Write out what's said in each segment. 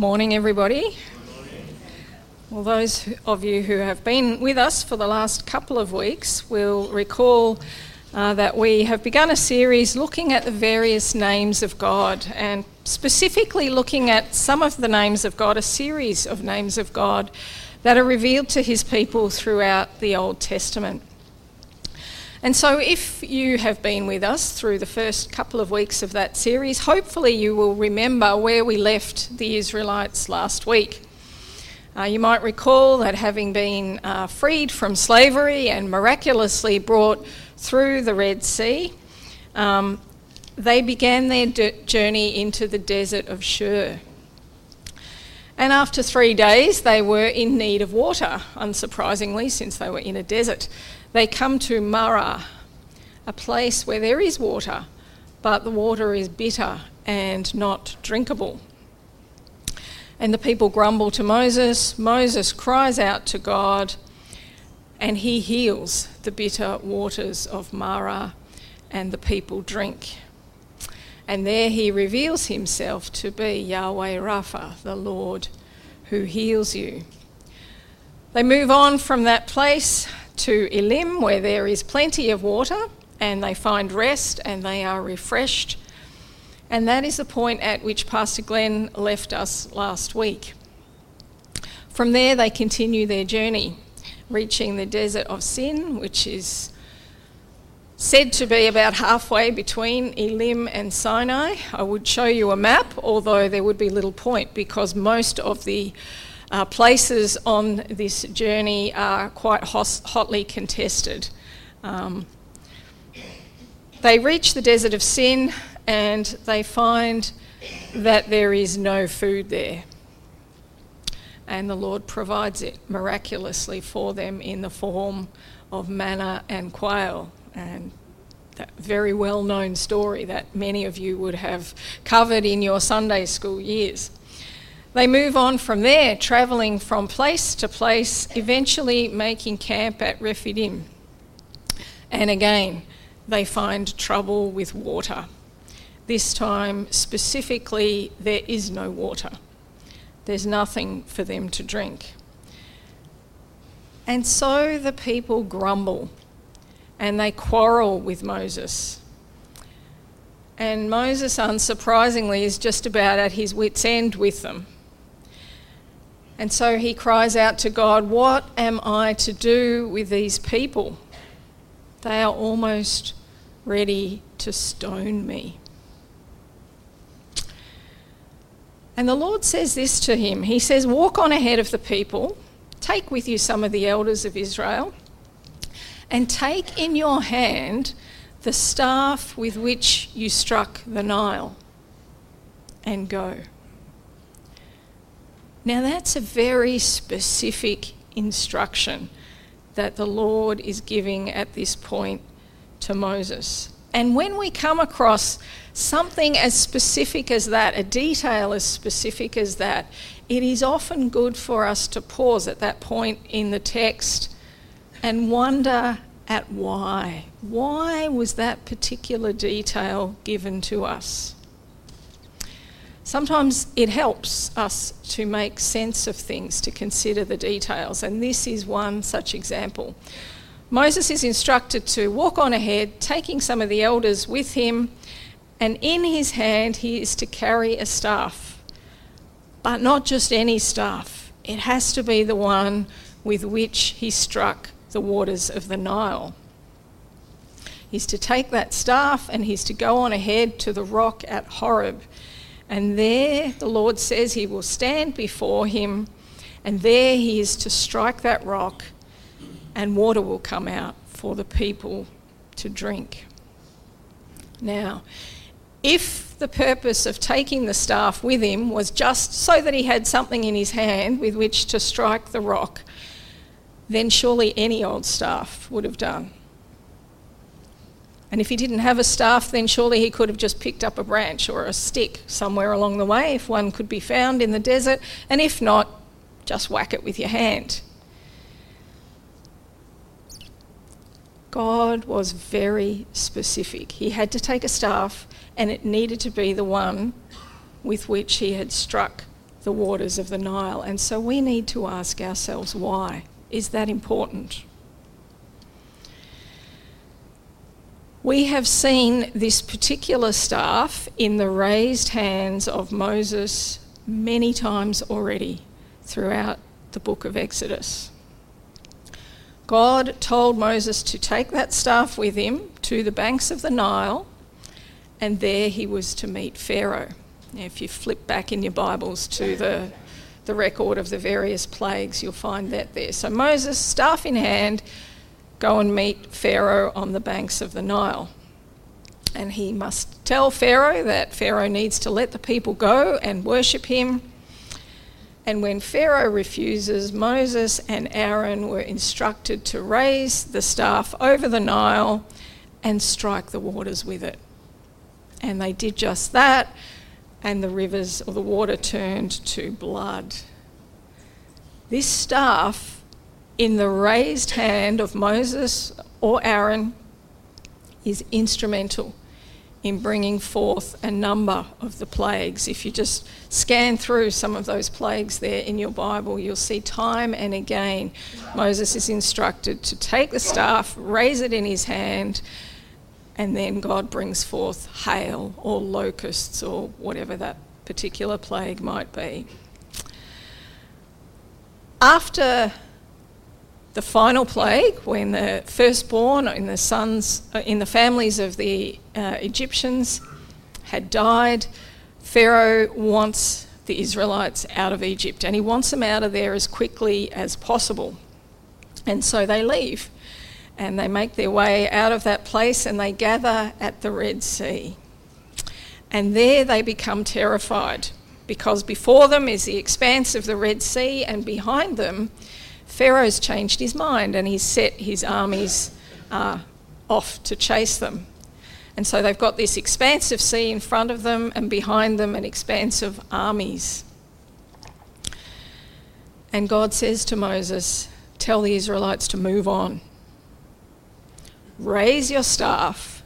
Morning, everybody. Well, those of you who have been with us for the last couple of weeks will recall uh, that we have begun a series looking at the various names of God and specifically looking at some of the names of God, a series of names of God that are revealed to his people throughout the Old Testament. And so, if you have been with us through the first couple of weeks of that series, hopefully you will remember where we left the Israelites last week. Uh, you might recall that having been uh, freed from slavery and miraculously brought through the Red Sea, um, they began their d- journey into the desert of Shur. And after three days, they were in need of water, unsurprisingly, since they were in a desert. They come to Marah, a place where there is water, but the water is bitter and not drinkable. And the people grumble to Moses. Moses cries out to God, and he heals the bitter waters of Marah, and the people drink. And there he reveals himself to be Yahweh Rapha, the Lord who heals you. They move on from that place to Elim, where there is plenty of water, and they find rest and they are refreshed. And that is the point at which Pastor Glenn left us last week. From there, they continue their journey, reaching the desert of Sin, which is said to be about halfway between Elim and Sinai. I would show you a map, although there would be little point because most of the uh, places on this journey are quite hos- hotly contested. Um, they reach the desert of Sin and they find that there is no food there. And the Lord provides it miraculously for them in the form of manna and quail. And that very well known story that many of you would have covered in your Sunday school years. They move on from there, travelling from place to place, eventually making camp at Rephidim. And again, they find trouble with water. This time, specifically, there is no water. There's nothing for them to drink. And so the people grumble and they quarrel with Moses. And Moses, unsurprisingly, is just about at his wits' end with them. And so he cries out to God, What am I to do with these people? They are almost ready to stone me. And the Lord says this to him He says, Walk on ahead of the people, take with you some of the elders of Israel, and take in your hand the staff with which you struck the Nile, and go. Now, that's a very specific instruction that the Lord is giving at this point to Moses. And when we come across something as specific as that, a detail as specific as that, it is often good for us to pause at that point in the text and wonder at why. Why was that particular detail given to us? Sometimes it helps us to make sense of things, to consider the details, and this is one such example. Moses is instructed to walk on ahead, taking some of the elders with him, and in his hand he is to carry a staff. But not just any staff, it has to be the one with which he struck the waters of the Nile. He's to take that staff and he's to go on ahead to the rock at Horeb and there the Lord says he will stand before him, and there he is to strike that rock, and water will come out for the people to drink. Now, if the purpose of taking the staff with him was just so that he had something in his hand with which to strike the rock, then surely any old staff would have done. And if he didn't have a staff, then surely he could have just picked up a branch or a stick somewhere along the way, if one could be found in the desert. And if not, just whack it with your hand. God was very specific. He had to take a staff, and it needed to be the one with which he had struck the waters of the Nile. And so we need to ask ourselves why. Is that important? We have seen this particular staff in the raised hands of Moses many times already throughout the book of Exodus. God told Moses to take that staff with him to the banks of the Nile, and there he was to meet Pharaoh. If you flip back in your Bibles to the, the record of the various plagues, you'll find that there. So, Moses, staff in hand, go and meet Pharaoh on the banks of the Nile. And he must tell Pharaoh that Pharaoh needs to let the people go and worship him. And when Pharaoh refuses, Moses and Aaron were instructed to raise the staff over the Nile and strike the waters with it. And they did just that, and the rivers or the water turned to blood. This staff in the raised hand of Moses or Aaron is instrumental in bringing forth a number of the plagues. If you just scan through some of those plagues there in your Bible, you'll see time and again Moses is instructed to take the staff, raise it in his hand, and then God brings forth hail or locusts or whatever that particular plague might be. After the final plague, when the firstborn in the sons, uh, in the families of the uh, Egyptians had died, Pharaoh wants the Israelites out of Egypt and he wants them out of there as quickly as possible. And so they leave and they make their way out of that place and they gather at the Red Sea. And there they become terrified because before them is the expanse of the Red Sea and behind them Pharaoh's changed his mind and he's set his armies uh, off to chase them. And so they've got this expansive sea in front of them and behind them an expanse of armies. And God says to Moses, Tell the Israelites to move on. Raise your staff,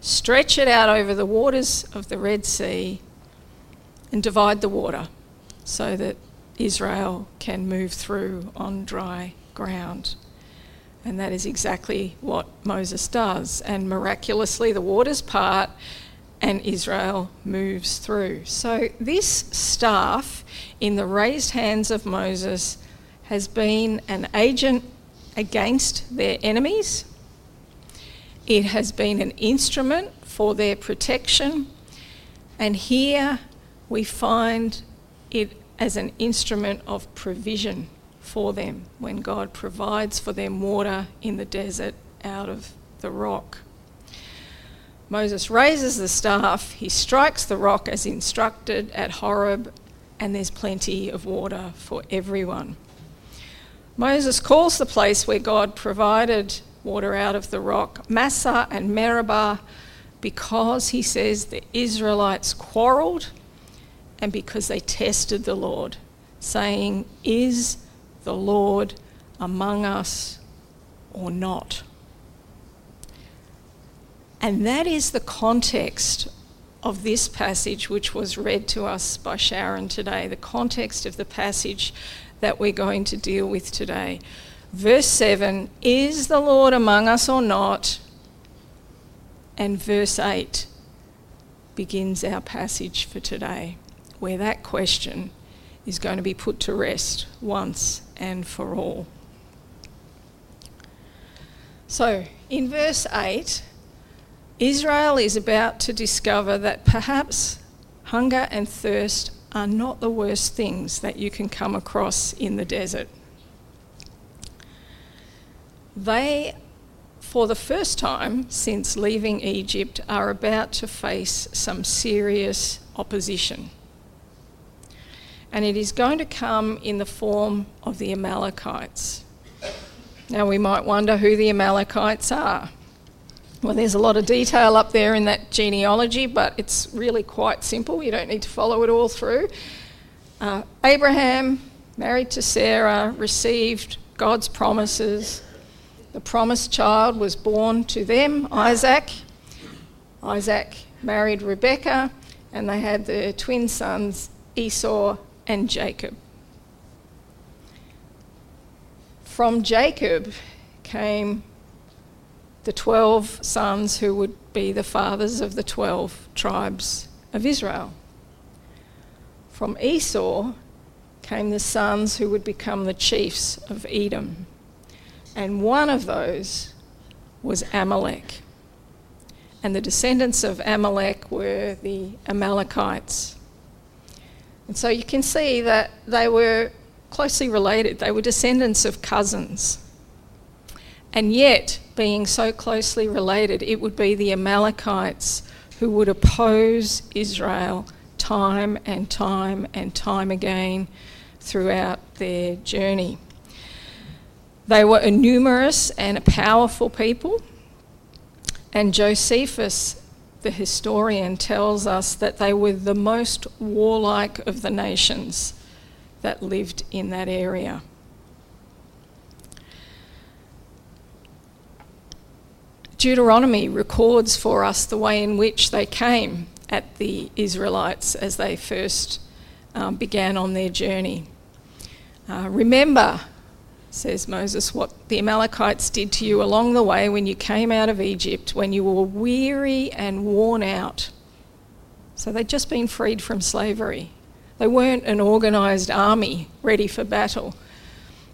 stretch it out over the waters of the Red Sea, and divide the water so that Israel can move through on dry ground. And that is exactly what Moses does. And miraculously, the waters part and Israel moves through. So, this staff in the raised hands of Moses has been an agent against their enemies, it has been an instrument for their protection. And here we find it as an instrument of provision for them when God provides for them water in the desert out of the rock. Moses raises the staff, he strikes the rock as instructed at Horeb, and there's plenty of water for everyone. Moses calls the place where God provided water out of the rock Massah and Meribah because he says the Israelites quarrelled and because they tested the Lord, saying, Is the Lord among us or not? And that is the context of this passage, which was read to us by Sharon today, the context of the passage that we're going to deal with today. Verse 7 Is the Lord among us or not? And verse 8 begins our passage for today where that question is going to be put to rest once and for all. So, in verse 8, Israel is about to discover that perhaps hunger and thirst are not the worst things that you can come across in the desert. They, for the first time since leaving Egypt, are about to face some serious opposition and it is going to come in the form of the Amalekites. Now, we might wonder who the Amalekites are. Well, there's a lot of detail up there in that genealogy, but it's really quite simple. You don't need to follow it all through. Uh, Abraham, married to Sarah, received God's promises. The promised child was born to them, Isaac. Isaac married Rebekah, and they had their twin sons, Esau and Jacob. From Jacob came the 12 sons who would be the fathers of the 12 tribes of Israel. From Esau came the sons who would become the chiefs of Edom. And one of those was Amalek. And the descendants of Amalek were the Amalekites. And so you can see that they were closely related, they were descendants of cousins. And yet, being so closely related, it would be the Amalekites who would oppose Israel time and time and time again throughout their journey. They were a numerous and a powerful people, and Josephus, the historian, tells us that they were the most warlike of the nations that lived in that area. Deuteronomy records for us the way in which they came at the Israelites as they first um, began on their journey. Uh, remember, says Moses, what the Amalekites did to you along the way when you came out of Egypt, when you were weary and worn out. So they'd just been freed from slavery. They weren't an organised army ready for battle.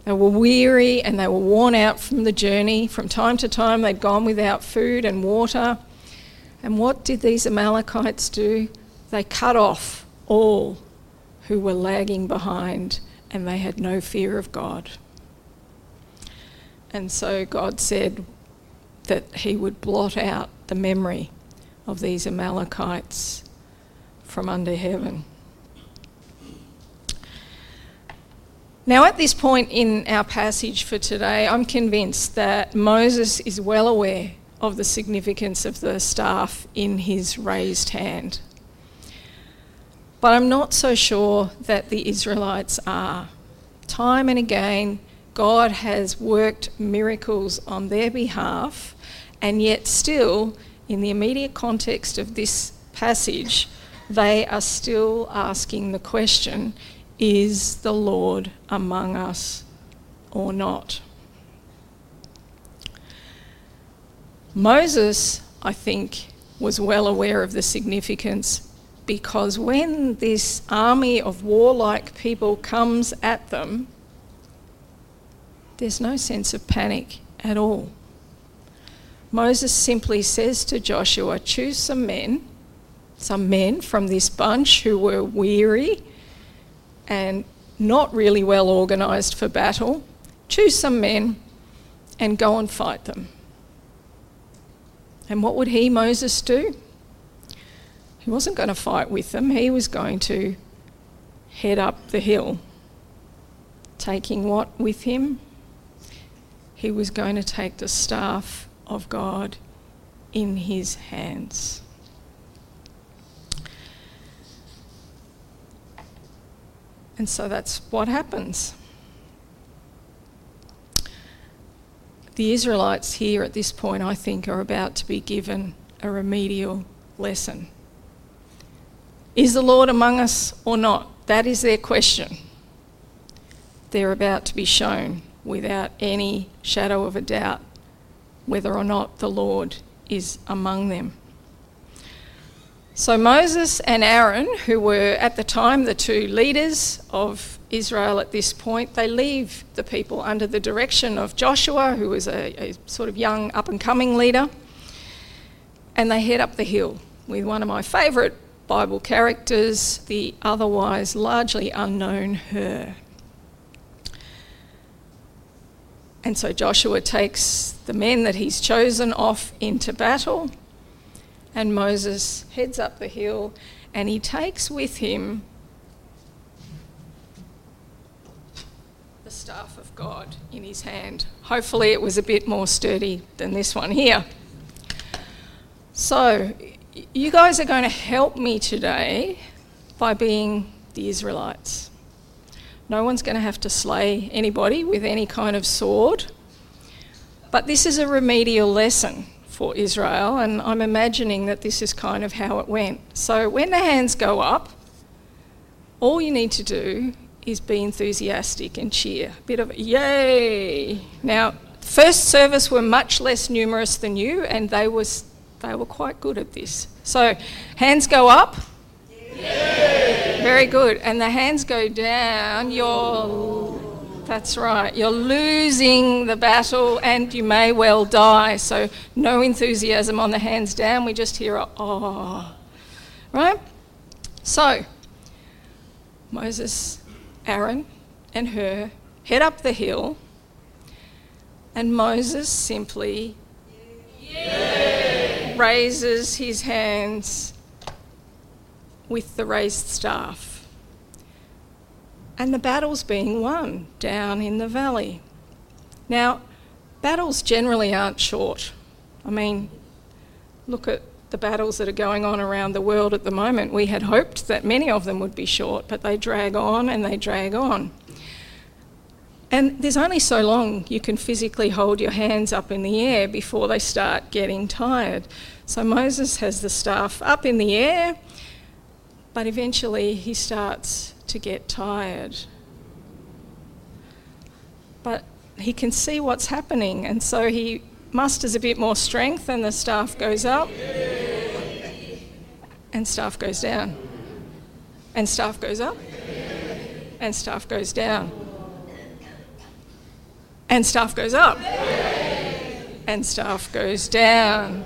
They were weary and they were worn out from the journey. From time to time, they'd gone without food and water. And what did these Amalekites do? They cut off all who were lagging behind and they had no fear of God. And so God said that He would blot out the memory of these Amalekites from under heaven. Now, at this point in our passage for today, I'm convinced that Moses is well aware of the significance of the staff in his raised hand. But I'm not so sure that the Israelites are. Time and again, God has worked miracles on their behalf, and yet, still, in the immediate context of this passage, they are still asking the question is the Lord among us or not? Moses, I think, was well aware of the significance because when this army of warlike people comes at them, there's no sense of panic at all. Moses simply says to Joshua, Choose some men, some men from this bunch who were weary and not really well organised for battle, choose some men and go and fight them. And what would he, Moses, do? He wasn't going to fight with them, he was going to head up the hill. Taking what with him? He was going to take the staff of God in his hands. And so that's what happens. The Israelites here at this point, I think, are about to be given a remedial lesson. Is the Lord among us or not? That is their question. They're about to be shown without any shadow of a doubt whether or not the Lord is among them. So Moses and Aaron, who were at the time the two leaders of Israel at this point, they leave the people under the direction of Joshua, who was a, a sort of young up and coming leader, and they head up the hill with one of my favourite Bible characters, the otherwise largely unknown Hur. And so Joshua takes the men that he's chosen off into battle and Moses heads up the hill and he takes with him the staff of God in his hand. Hopefully, it was a bit more sturdy than this one here. So, you guys are going to help me today by being the Israelites. No one's going to have to slay anybody with any kind of sword. But this is a remedial lesson for Israel, and I'm imagining that this is kind of how it went. So when the hands go up, all you need to do is be enthusiastic and cheer. A bit of yay. Now, first service were much less numerous than you, and they was they were quite good at this. So, hands go up. Yay. Very good. And the hands go down. You're that's right. You're losing the battle and you may well die. So, no enthusiasm on the hands down. We just hear a oh. Right? So, Moses, Aaron, and Hur head up the hill, and Moses simply Yay. raises his hands with the raised staff. And the battle's being won down in the valley. Now, battles generally aren't short. I mean, look at the battles that are going on around the world at the moment. We had hoped that many of them would be short, but they drag on and they drag on. And there's only so long you can physically hold your hands up in the air before they start getting tired. So Moses has the staff up in the air, but eventually he starts to get tired. But he can see what's happening, and so he musters a bit more strength, and the staff goes up, and staff goes down, and staff goes up, and staff goes down, and staff goes up, and staff goes down.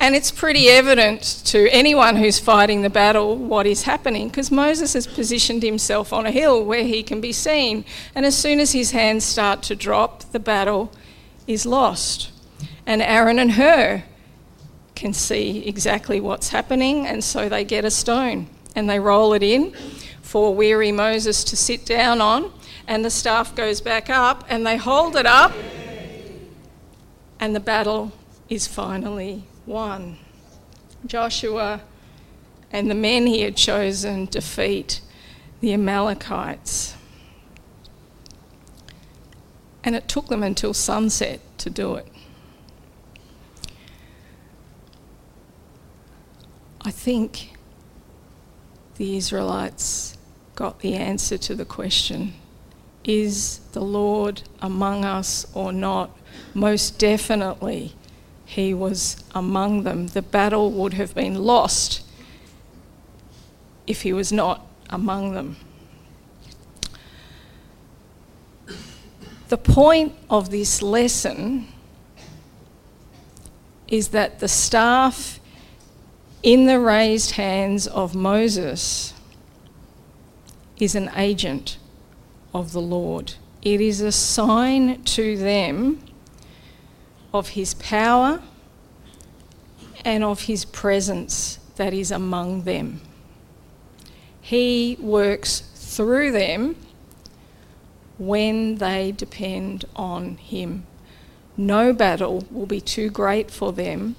And it's pretty evident to anyone who's fighting the battle what is happening because Moses has positioned himself on a hill where he can be seen. And as soon as his hands start to drop, the battle is lost. And Aaron and Hur can see exactly what's happening, and so they get a stone and they roll it in for weary Moses to sit down on, and the staff goes back up and they hold it up, and the battle is finally won. Joshua and the men he had chosen defeat the Amalekites. And it took them until sunset to do it. I think the Israelites got the answer to the question is the Lord among us or not? Most definitely, he was among them. The battle would have been lost if he was not among them. The point of this lesson is that the staff in the raised hands of Moses is an agent of the Lord. It is a sign to them of his power and of his presence that is among them. He works through them when they depend on him. No battle will be too great for them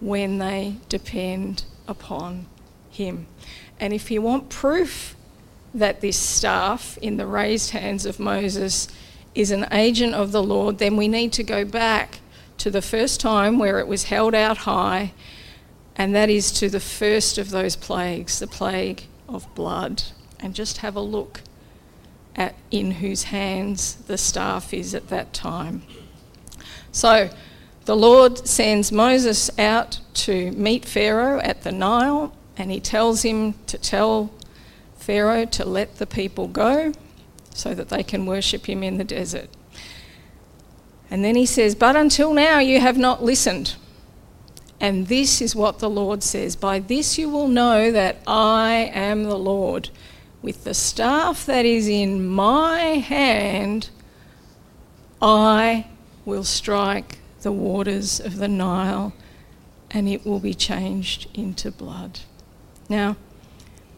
when they depend upon him. And if you want proof that this staff in the raised hands of Moses is an agent of the Lord, then we need to go back to the first time where it was held out high, and that is to the first of those plagues, the plague of blood, and just have a look at in whose hands the staff is at that time. So, the Lord sends Moses out to meet Pharaoh at the Nile, and he tells him to tell Pharaoh to let the people go so that they can worship him in the desert. And then he says, But until now you have not listened. And this is what the Lord says By this you will know that I am the Lord. With the staff that is in my hand, I will strike the waters of the Nile, and it will be changed into blood. Now,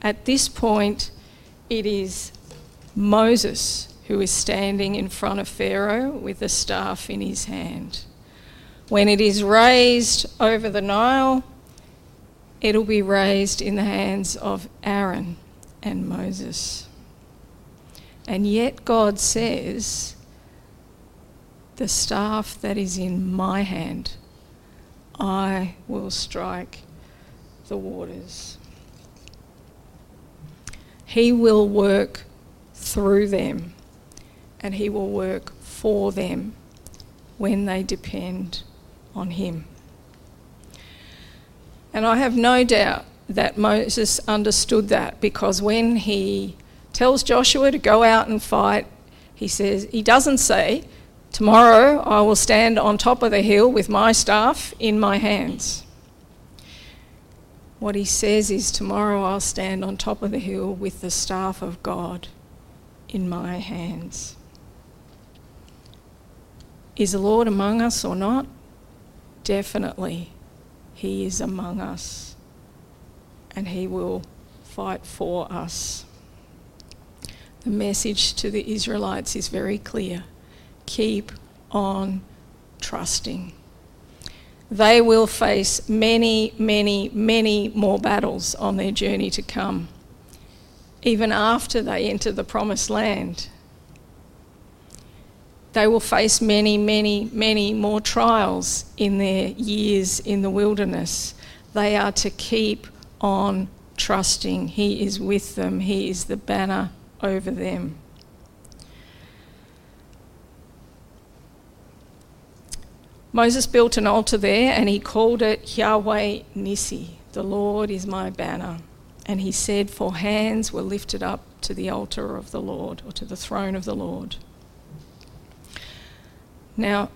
at this point, it is Moses who is standing in front of Pharaoh with the staff in his hand. When it is raised over the Nile, it'll be raised in the hands of Aaron and Moses. And yet, God says, the staff that is in my hand, I will strike the waters. He will work through them and He will work for them when they depend on Him. And I have no doubt that Moses understood that because when he tells Joshua to go out and fight, he says, he doesn't say, Tomorrow I will stand on top of the hill with my staff in my hands. What he says is, Tomorrow I'll stand on top of the hill with the staff of God in my hands. Is the Lord among us or not? Definitely, He is among us and He will fight for us. The message to the Israelites is very clear keep on trusting. They will face many, many, many more battles on their journey to come, even after they enter the promised land. They will face many, many, many more trials in their years in the wilderness. They are to keep on trusting. He is with them, He is the banner over them. Moses built an altar there and he called it Yahweh Nissi. The Lord is my banner. And he said, For hands were lifted up to the altar of the Lord, or to the throne of the Lord. Now,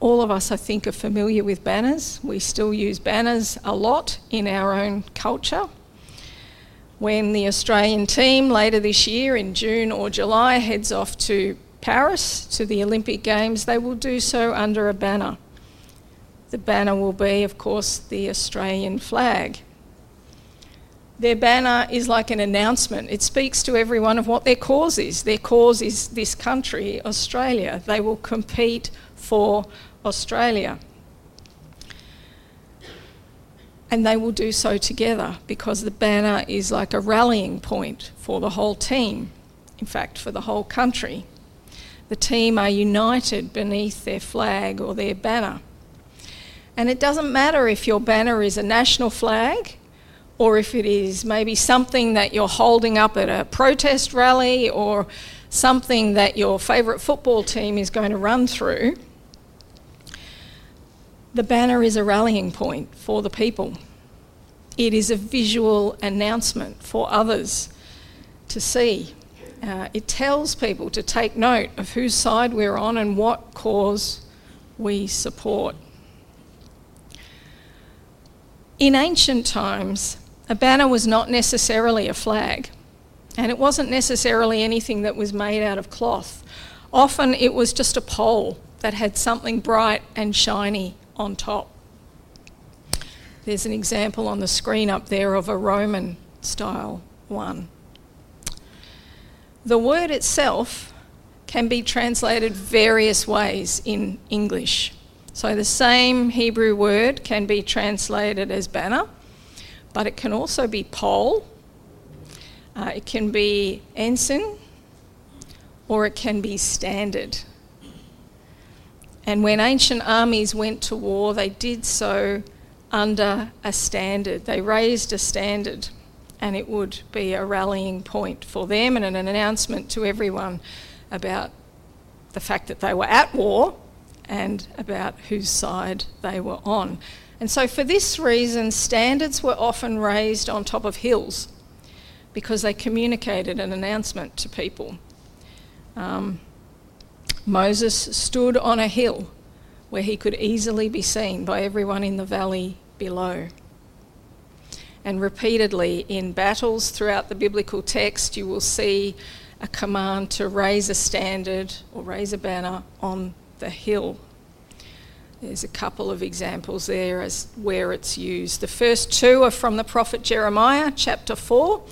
all of us, I think, are familiar with banners. We still use banners a lot in our own culture. When the Australian team later this year, in June or July, heads off to Paris to the Olympic Games, they will do so under a banner. The banner will be, of course, the Australian flag. Their banner is like an announcement. It speaks to everyone of what their cause is. Their cause is this country, Australia. They will compete for Australia. And they will do so together because the banner is like a rallying point for the whole team, in fact, for the whole country the team are united beneath their flag or their banner. And it doesn't matter if your banner is a national flag or if it is maybe something that you're holding up at a protest rally or something that your favourite football team is going to run through. The banner is a rallying point for the people. It is a visual announcement for others to see. Uh, it tells people to take note of whose side we're on and what cause we support. In ancient times, a banner was not necessarily a flag, and it wasn't necessarily anything that was made out of cloth. Often it was just a pole that had something bright and shiny on top. There's an example on the screen up there of a Roman style one. The word itself can be translated various ways in English. So the same Hebrew word can be translated as banner, but it can also be pole, uh, it can be ensign, or it can be standard. And when ancient armies went to war, they did so under a standard. They raised a standard and it would be a rallying point for them and an announcement to everyone about the fact that they were at war and about whose side they were on. And so, for this reason, standards were often raised on top of hills because they communicated an announcement to people. Um, Moses stood on a hill where he could easily be seen by everyone in the valley below. And repeatedly in battles throughout the biblical text, you will see a command to raise a standard or raise a banner on the hill. There's a couple of examples there as where it's used. The first two are from the prophet Jeremiah, chapter 4,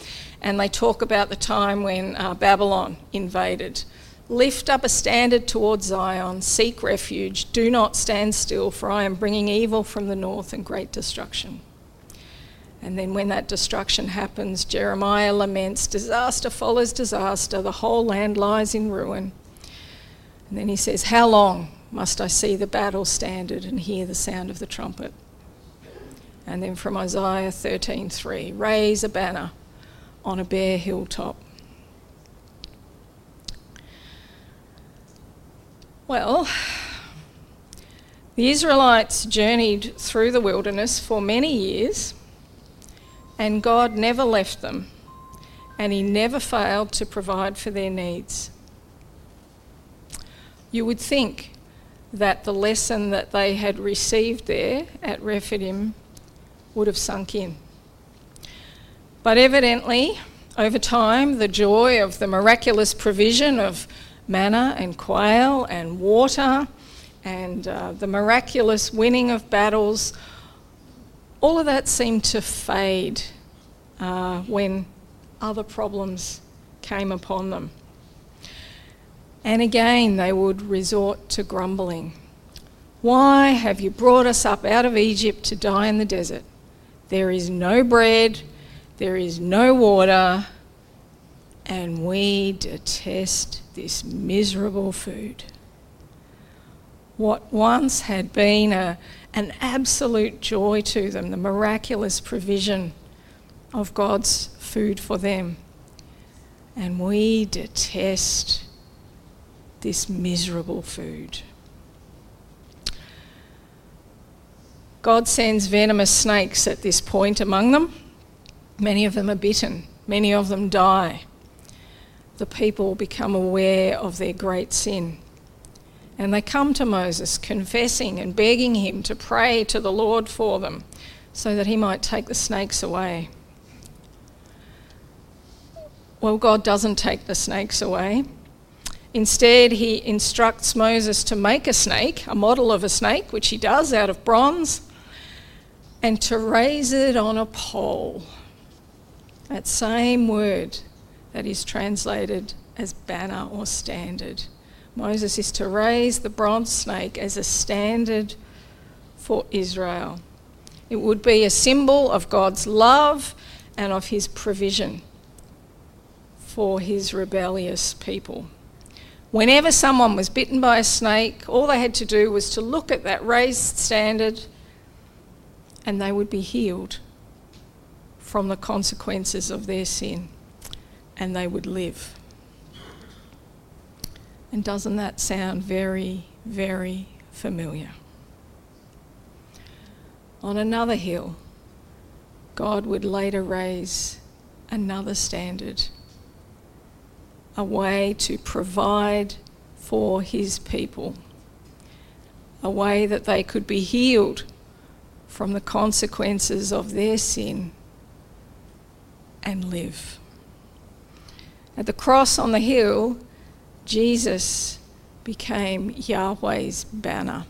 and they talk about the time when uh, Babylon invaded. Lift up a standard towards Zion, seek refuge, do not stand still, for I am bringing evil from the north and great destruction. And then when that destruction happens, Jeremiah laments, disaster follows disaster, the whole land lies in ruin. And then he says, How long must I see the battle standard and hear the sound of the trumpet? And then from Isaiah 13:3, raise a banner on a bare hilltop. Well, the Israelites journeyed through the wilderness for many years, and God never left them, and He never failed to provide for their needs. You would think that the lesson that they had received there at Rephidim would have sunk in. But evidently, over time, the joy of the miraculous provision of manna and quail and water and uh, the miraculous winning of battles, all of that seemed to fade uh, when other problems came upon them. And again, they would resort to grumbling. Why have you brought us up out of Egypt to die in the desert? There is no bread, there is no water, and we detest this miserable food. What once had been a, an absolute joy to them, the miraculous provision of God's food for them. And we detest this miserable food. God sends venomous snakes at this point among them. Many of them are bitten, many of them die. The people become aware of their great sin. And they come to Moses, confessing and begging him to pray to the Lord for them so that he might take the snakes away. Well, God doesn't take the snakes away. Instead, he instructs Moses to make a snake, a model of a snake, which he does out of bronze, and to raise it on a pole. That same word that is translated as banner or standard. Moses is to raise the bronze snake as a standard for Israel. It would be a symbol of God's love and of his provision for his rebellious people. Whenever someone was bitten by a snake, all they had to do was to look at that raised standard and they would be healed from the consequences of their sin and they would live. And doesn't that sound very, very familiar? On another hill, God would later raise another standard, a way to provide for his people, a way that they could be healed from the consequences of their sin and live. At the cross on the hill, Jesus became Yahweh's banner,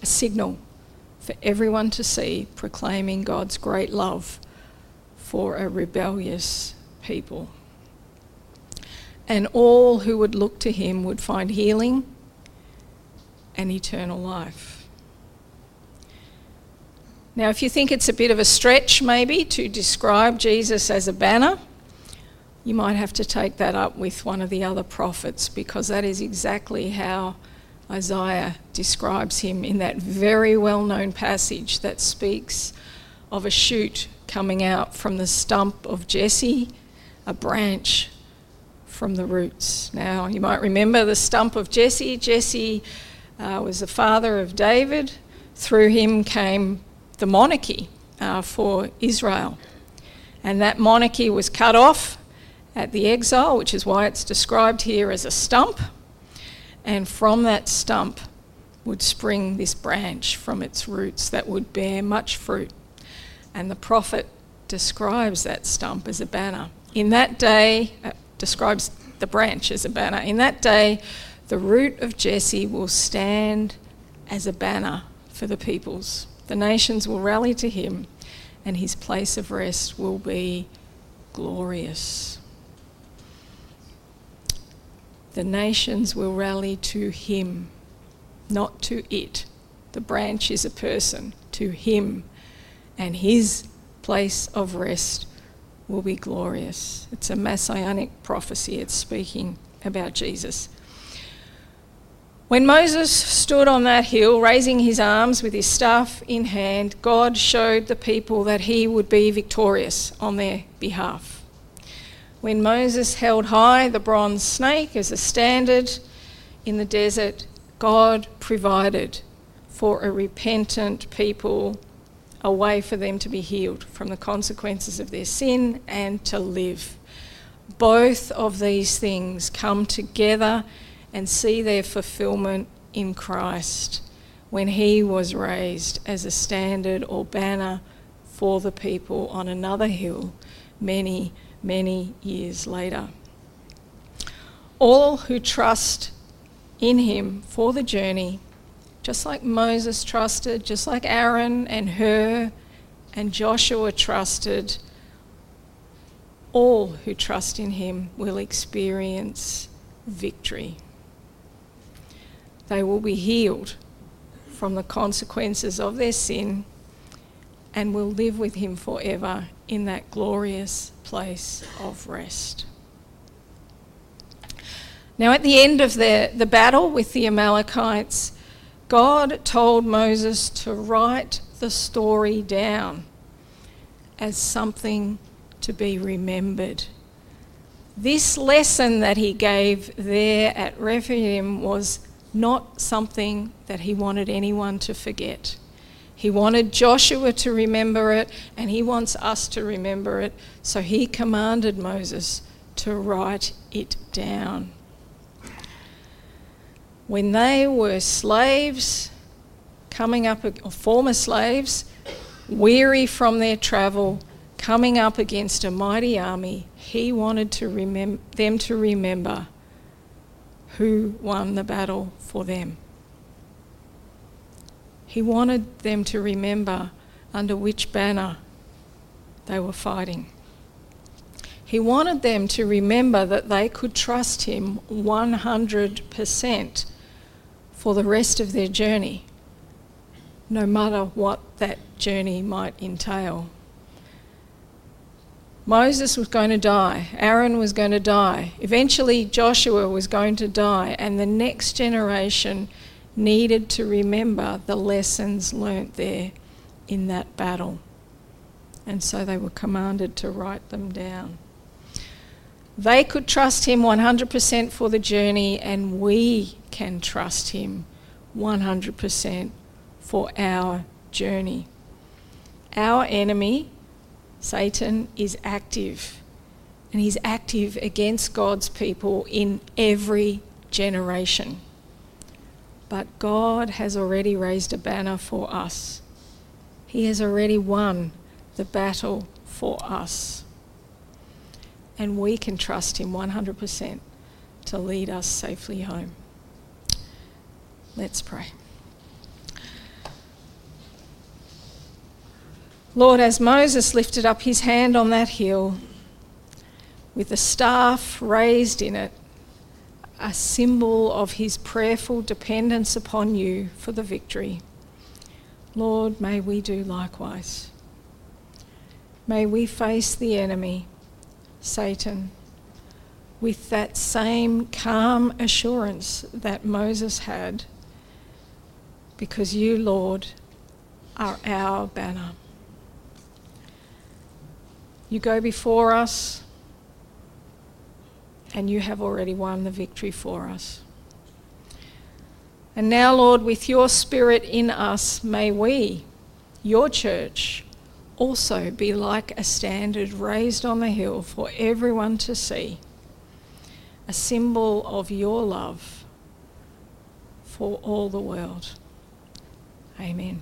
a signal for everyone to see, proclaiming God's great love for a rebellious people. And all who would look to him would find healing and eternal life. Now, if you think it's a bit of a stretch, maybe, to describe Jesus as a banner, you might have to take that up with one of the other prophets because that is exactly how Isaiah describes him in that very well known passage that speaks of a shoot coming out from the stump of Jesse, a branch from the roots. Now, you might remember the stump of Jesse. Jesse uh, was the father of David. Through him came the monarchy uh, for Israel. And that monarchy was cut off at the exile, which is why it's described here as a stump. And from that stump would spring this branch from its roots that would bear much fruit. And the prophet describes that stump as a banner. In that day, uh, describes the branch as a banner. In that day, the root of Jesse will stand as a banner for the peoples. The nations will rally to him, and his place of rest will be glorious the nations will rally to him, not to it. The branch is a person, to him, and his place of rest will be glorious. It's a messianic prophecy, it's speaking about Jesus. When Moses stood on that hill, raising his arms with his staff in hand, God showed the people that he would be victorious on their behalf. When Moses held high the bronze snake as a standard in the desert, God provided for a repentant people a way for them to be healed from the consequences of their sin and to live. Both of these things come together and see their fulfillment in Christ when he was raised as a standard or banner for the people on another hill many, many years later. All who trust in him for the journey, just like Moses trusted, just like Aaron and Hur and Joshua trusted, all who trust in him will experience victory they will be healed from the consequences of their sin and will live with him forever in that glorious place of rest. Now, at the end of the, the battle with the Amalekites, God told Moses to write the story down as something to be remembered. This lesson that he gave there at Rephidim was not something that he wanted anyone to forget. He wanted Joshua to remember it, and he wants us to remember it. So he commanded Moses to write it down. When they were slaves, coming up, or former slaves, weary from their travel, coming up against a mighty army, he wanted to remem- them to remember who won the battle for them. He wanted them to remember under which banner they were fighting. He wanted them to remember that they could trust him 100% for the rest of their journey, no matter what that journey might entail. Moses was going to die, Aaron was going to die, eventually Joshua was going to die, and the next generation needed to remember the lessons learnt there in that battle. And so they were commanded to write them down. They could trust him 100% for the journey, and we can trust him 100% for our journey. Our enemy Satan is active, and he's active against God's people in every generation. But God has already raised a banner for us. He has already won the battle for us. And we can trust Him 100% to lead us safely home. Let's pray. Lord, as Moses lifted up his hand on that hill with the staff raised in it, a symbol of his prayerful dependence upon you for the victory, Lord, may we do likewise. May we face the enemy, Satan, with that same calm assurance that Moses had, because you, Lord, are our banner. You go before us, and you have already won the victory for us. And now, Lord, with your Spirit in us, may we, your church, also be like a standard raised on the hill for everyone to see, a symbol of your love for all the world. Amen.